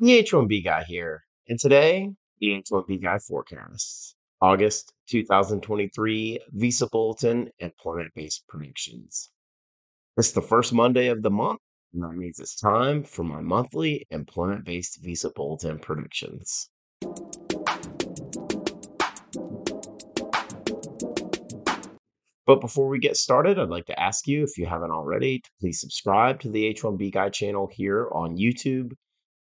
The H1B guy here, and today, the H1B guy forecasts. August 2023 Visa Bulletin and Employment Based Predictions. It's the first Monday of the month, and that means it's time for my monthly employment based Visa Bulletin predictions. But before we get started, I'd like to ask you, if you haven't already, to please subscribe to the H1B Guy channel here on YouTube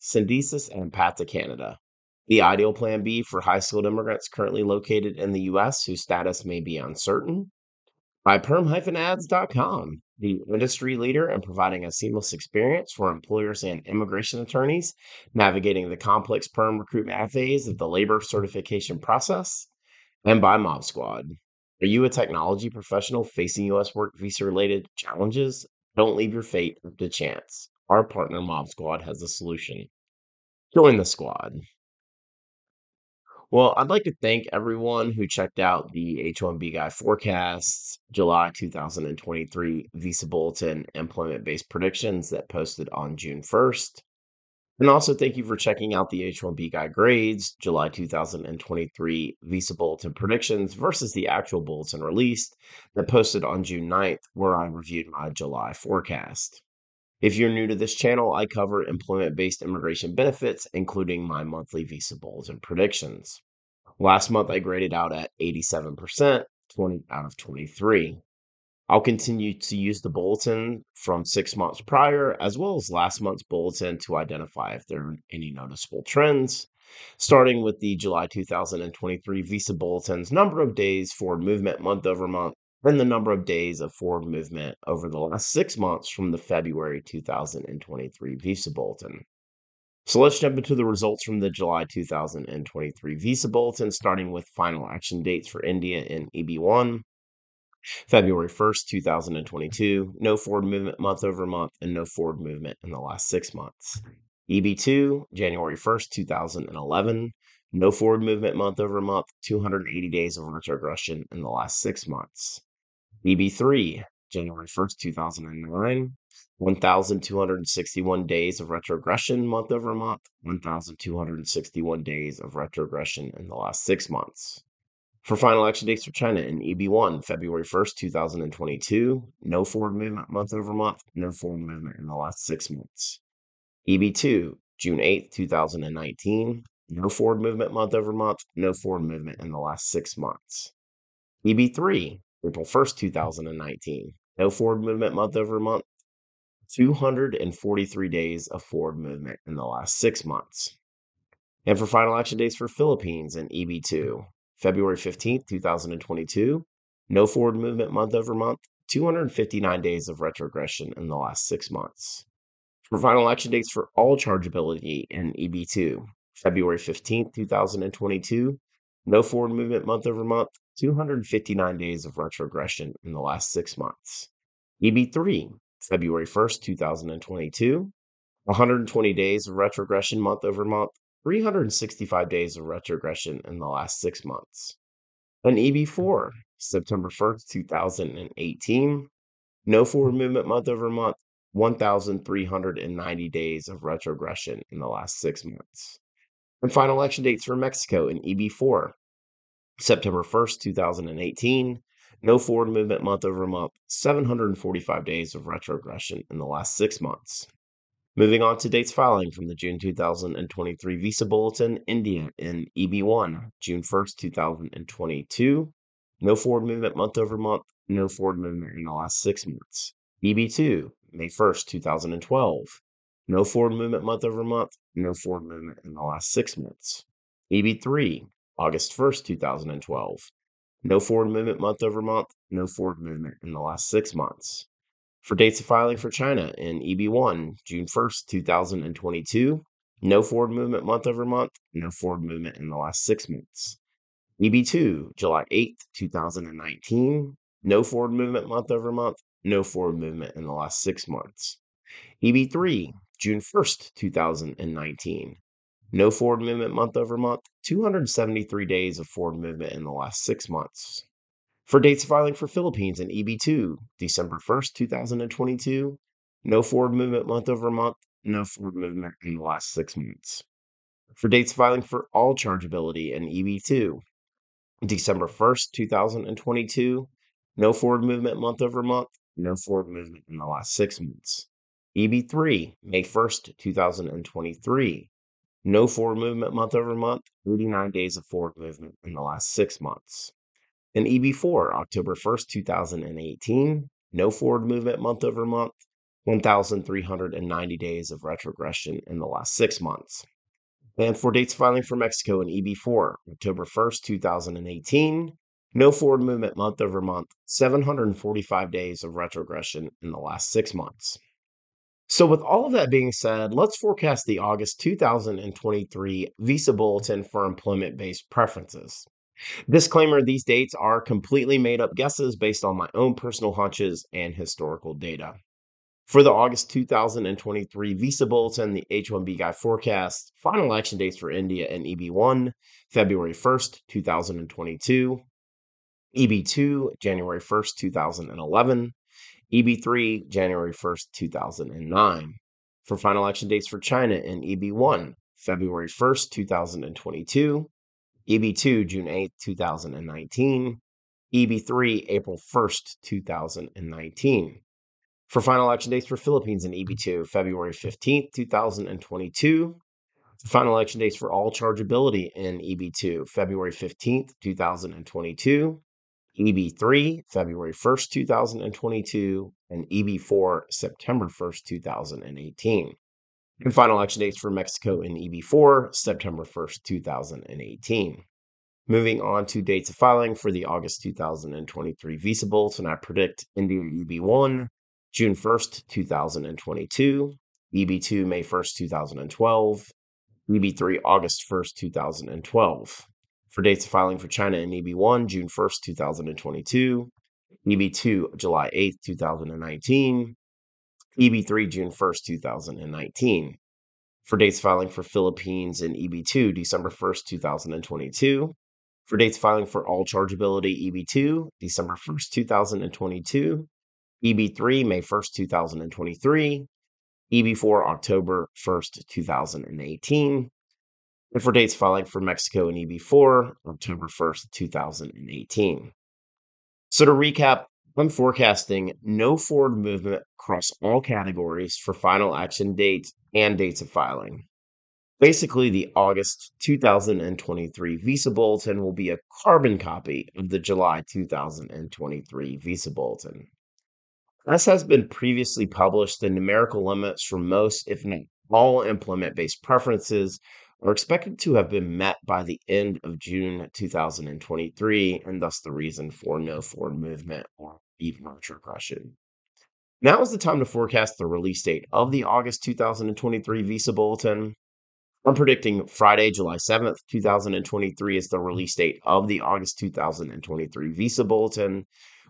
Syndesus and Path to Canada, the ideal plan B for high skilled immigrants currently located in the U.S. whose status may be uncertain. By perm-ads.com, the industry leader in providing a seamless experience for employers and immigration attorneys navigating the complex perm recruitment phase of the labor certification process. And by MobSquad, are you a technology professional facing U.S. work visa related challenges? Don't leave your fate to chance. Our partner MobSquad has a solution. Join the squad. Well, I'd like to thank everyone who checked out the H1B Guy forecasts, July 2023 Visa Bulletin employment based predictions that posted on June 1st. And also, thank you for checking out the H1B Guy grades, July 2023 Visa Bulletin predictions versus the actual bulletin released that posted on June 9th, where I reviewed my July forecast. If you're new to this channel, I cover employment based immigration benefits, including my monthly Visa Bulletin predictions. Last month, I graded out at 87%, 20 out of 23. I'll continue to use the bulletin from six months prior, as well as last month's bulletin to identify if there are any noticeable trends. Starting with the July 2023 Visa Bulletin's number of days for movement month over month, and the number of days of forward movement over the last six months from the February 2023 Visa Bulletin. So let's jump into the results from the July 2023 Visa Bulletin, starting with final action dates for India in EB1. February 1st, 2022, no forward movement month over month and no forward movement in the last six months. EB2, January 1st, 2011, no forward movement month over month, 280 days of retrogression in the last six months. EB3, January 1st, 2009, 1,261 days of retrogression month over month, 1,261 days of retrogression in the last six months. For final action dates for China in EB1, February 1st, 2022, no forward movement month over month, no forward movement in the last six months. EB2, June 8th, 2019, no forward movement month over month, no forward movement in the last six months. EB3, April 1st, 2019, no forward movement month over month, 243 days of forward movement in the last six months. And for final action dates for Philippines in EB2, February 15th, 2022, no forward movement month over month, 259 days of retrogression in the last six months. For final action dates for all chargeability in EB2, February 15th, 2022, no forward movement month over month, 259 days of retrogression in the last six months. EB3, February 1st, 2022, 120 days of retrogression month over month, 365 days of retrogression in the last six months. An EB4, September 1st, 2018, no forward movement month over month, 1,390 days of retrogression in the last six months. And final action dates for Mexico in EB4, September 1st, 2018, no forward movement month over month, 745 days of retrogression in the last six months. Moving on to dates filing from the June 2023 Visa Bulletin, India in EB1, June 1st, 2022. No forward movement month over month, no forward movement in the last six months. EB2, May 1st, 2012. No forward movement month over month, no forward movement in the last six months. EB3, August 1st, 2012. No hmm. forward movement month over month, no forward movement in the last six months for dates of filing for China in EB1, June 1st, 2022. no forward movement month over month, no forward movement in the last six months. EB2, July 8th, 2019, no forward movement month over month, no forward movement in the last six months. EB3, June 1st, 2019, no forward movement month over month, 273 days of forward movement in the last six months. For dates filing for Philippines and EB2, December 1st, 2022, no forward movement month over month, no forward movement in the last six months. For dates filing for all chargeability and EB2, December 1st, 2022, no forward movement month over month, no forward movement in the last six months. EB3, May 1st, 2023, no forward movement month over month, 89 days of forward movement in the last six months. And EB4, October 1st, 2018, no forward movement month over month, 1,390 days of retrogression in the last six months. And for dates filing for Mexico in EB4, October 1st, 2018, no forward movement month over month, 745 days of retrogression in the last six months. So, with all of that being said, let's forecast the August 2023 Visa Bulletin for employment based preferences. Disclaimer these dates are completely made up guesses based on my own personal hunches and historical data. For the August 2023 Visa Bulletin, the H1B Guy forecast, final action dates for India and EB1, February 1st, 2022, EB2, January 1st, 2011, EB3, January 1st, 2009. For final action dates for China in EB1, February 1st, 2022, EB2, June 8th, 2019, EB3, April 1st, 2019. For final action dates for Philippines in EB2, February 15th, 2022. Final action dates for all chargeability in EB2, February 15th, 2022. EB3, February 1st, 2022, and EB4, September 1st, 2018. And hmm. final action dates for Mexico in EB4, September 1st, 2018. Moving on to dates of filing for the August 2023 Visa Bulletin, I predict India EB1, June 1st, 2022, EB2, May 1st, 2012, EB3, August 1st, 2012 for dates of filing for China in EB1, June 1st, 2022, EB2, July 8th, 2019, EB3, June 1st, 2019. For dates filing for Philippines in EB2, December 1st, 2022. For dates filing for all chargeability EB2, December 1st, 2022. EB3, May 1st, 2023. EB4, October 1st, 2018 and for dates filing for Mexico and EB4, October 1st, 2018. So to recap, I'm forecasting no forward movement across all categories for final action dates and dates of filing. Basically, the August 2023 Visa Bulletin will be a carbon copy of the July 2023 Visa Bulletin. As has been previously published, the numerical limits for most, if not all, employment based preferences are expected to have been met by the end of June 2023, and thus the reason for no forward movement or even retrogression. Now is the time to forecast the release date of the August 2023 Visa Bulletin. I'm predicting Friday, July 7th, 2023 is the release date of the August 2023 Visa Bulletin,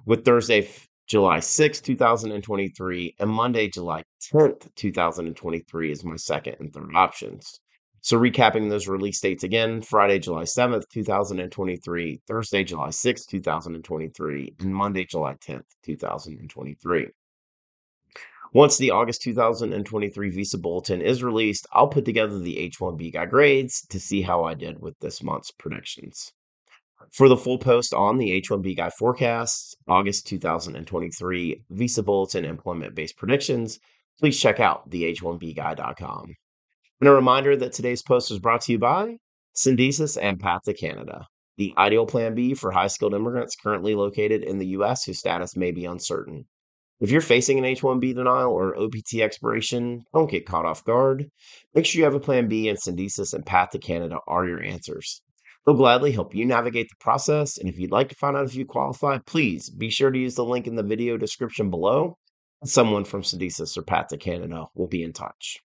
with Thursday, July 6th, 2023, and Monday, July 10th, 2023 is my second and third options. So, recapping those release dates again Friday, July 7th, 2023, Thursday, July 6th, 2023, and Monday, July 10th, 2023. Once the August 2023 Visa Bulletin is released, I'll put together the H1B guy grades to see how I did with this month's predictions. For the full post on the H1B guy forecasts, August 2023 Visa Bulletin employment based predictions, please check out the H1Bguy.com. And a reminder that today's post is brought to you by Syndesus and Path to Canada, the ideal plan B for high skilled immigrants currently located in the U.S. whose status may be uncertain. If you're facing an H 1B denial or OPT expiration, don't get caught off guard. Make sure you have a plan B, and Syndesus and Path to Canada are your answers. They'll gladly help you navigate the process. And if you'd like to find out if you qualify, please be sure to use the link in the video description below. Someone from Syndesus or Path to Canada will be in touch.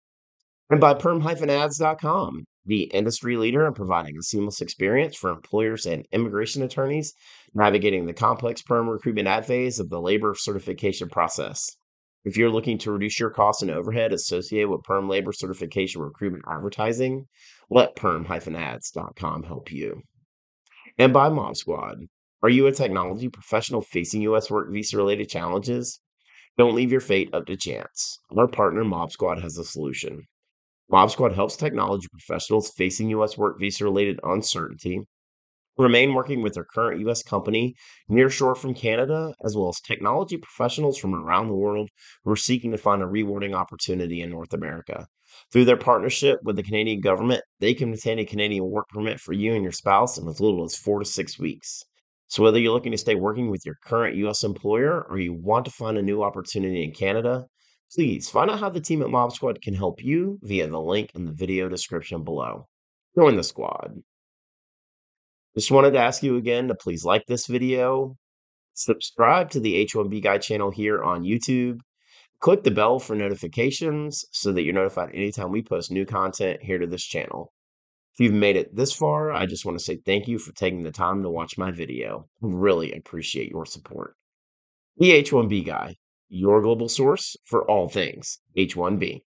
And by perm-ads.com, the industry leader in providing a seamless experience for employers and immigration attorneys navigating the complex perm recruitment ad phase of the labor certification process. If you're looking to reduce your costs and overhead associated with perm labor certification recruitment advertising, let perm-ads.com help you. And by MobSquad. Are you a technology professional facing U.S. work visa related challenges? Don't leave your fate up to chance. Our partner MobSquad has a solution. MobSquad helps technology professionals facing U.S. work visa related uncertainty remain working with their current U.S. company nearshore from Canada, as well as technology professionals from around the world who are seeking to find a rewarding opportunity in North America. Through their partnership with the Canadian government, they can obtain a Canadian work permit for you and your spouse in as little as four to six weeks. So, whether you're looking to stay working with your current U.S. employer or you want to find a new opportunity in Canada, please find out how the team at MobSquad can help you via the link in the video description below. Join the squad. Just wanted to ask you again to please like this video, subscribe to the H1B Guy channel here on YouTube, click the bell for notifications so that you're notified anytime we post new content here to this channel. If you've made it this far, I just want to say thank you for taking the time to watch my video. Really appreciate your support. The H1B Guy, your global source for all things H1B.